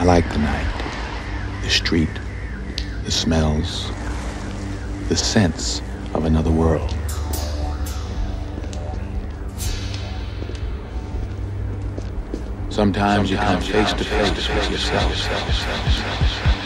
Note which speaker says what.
Speaker 1: I like the night, the street, the smells, the sense of another world. Sometimes you come face to face with yourself.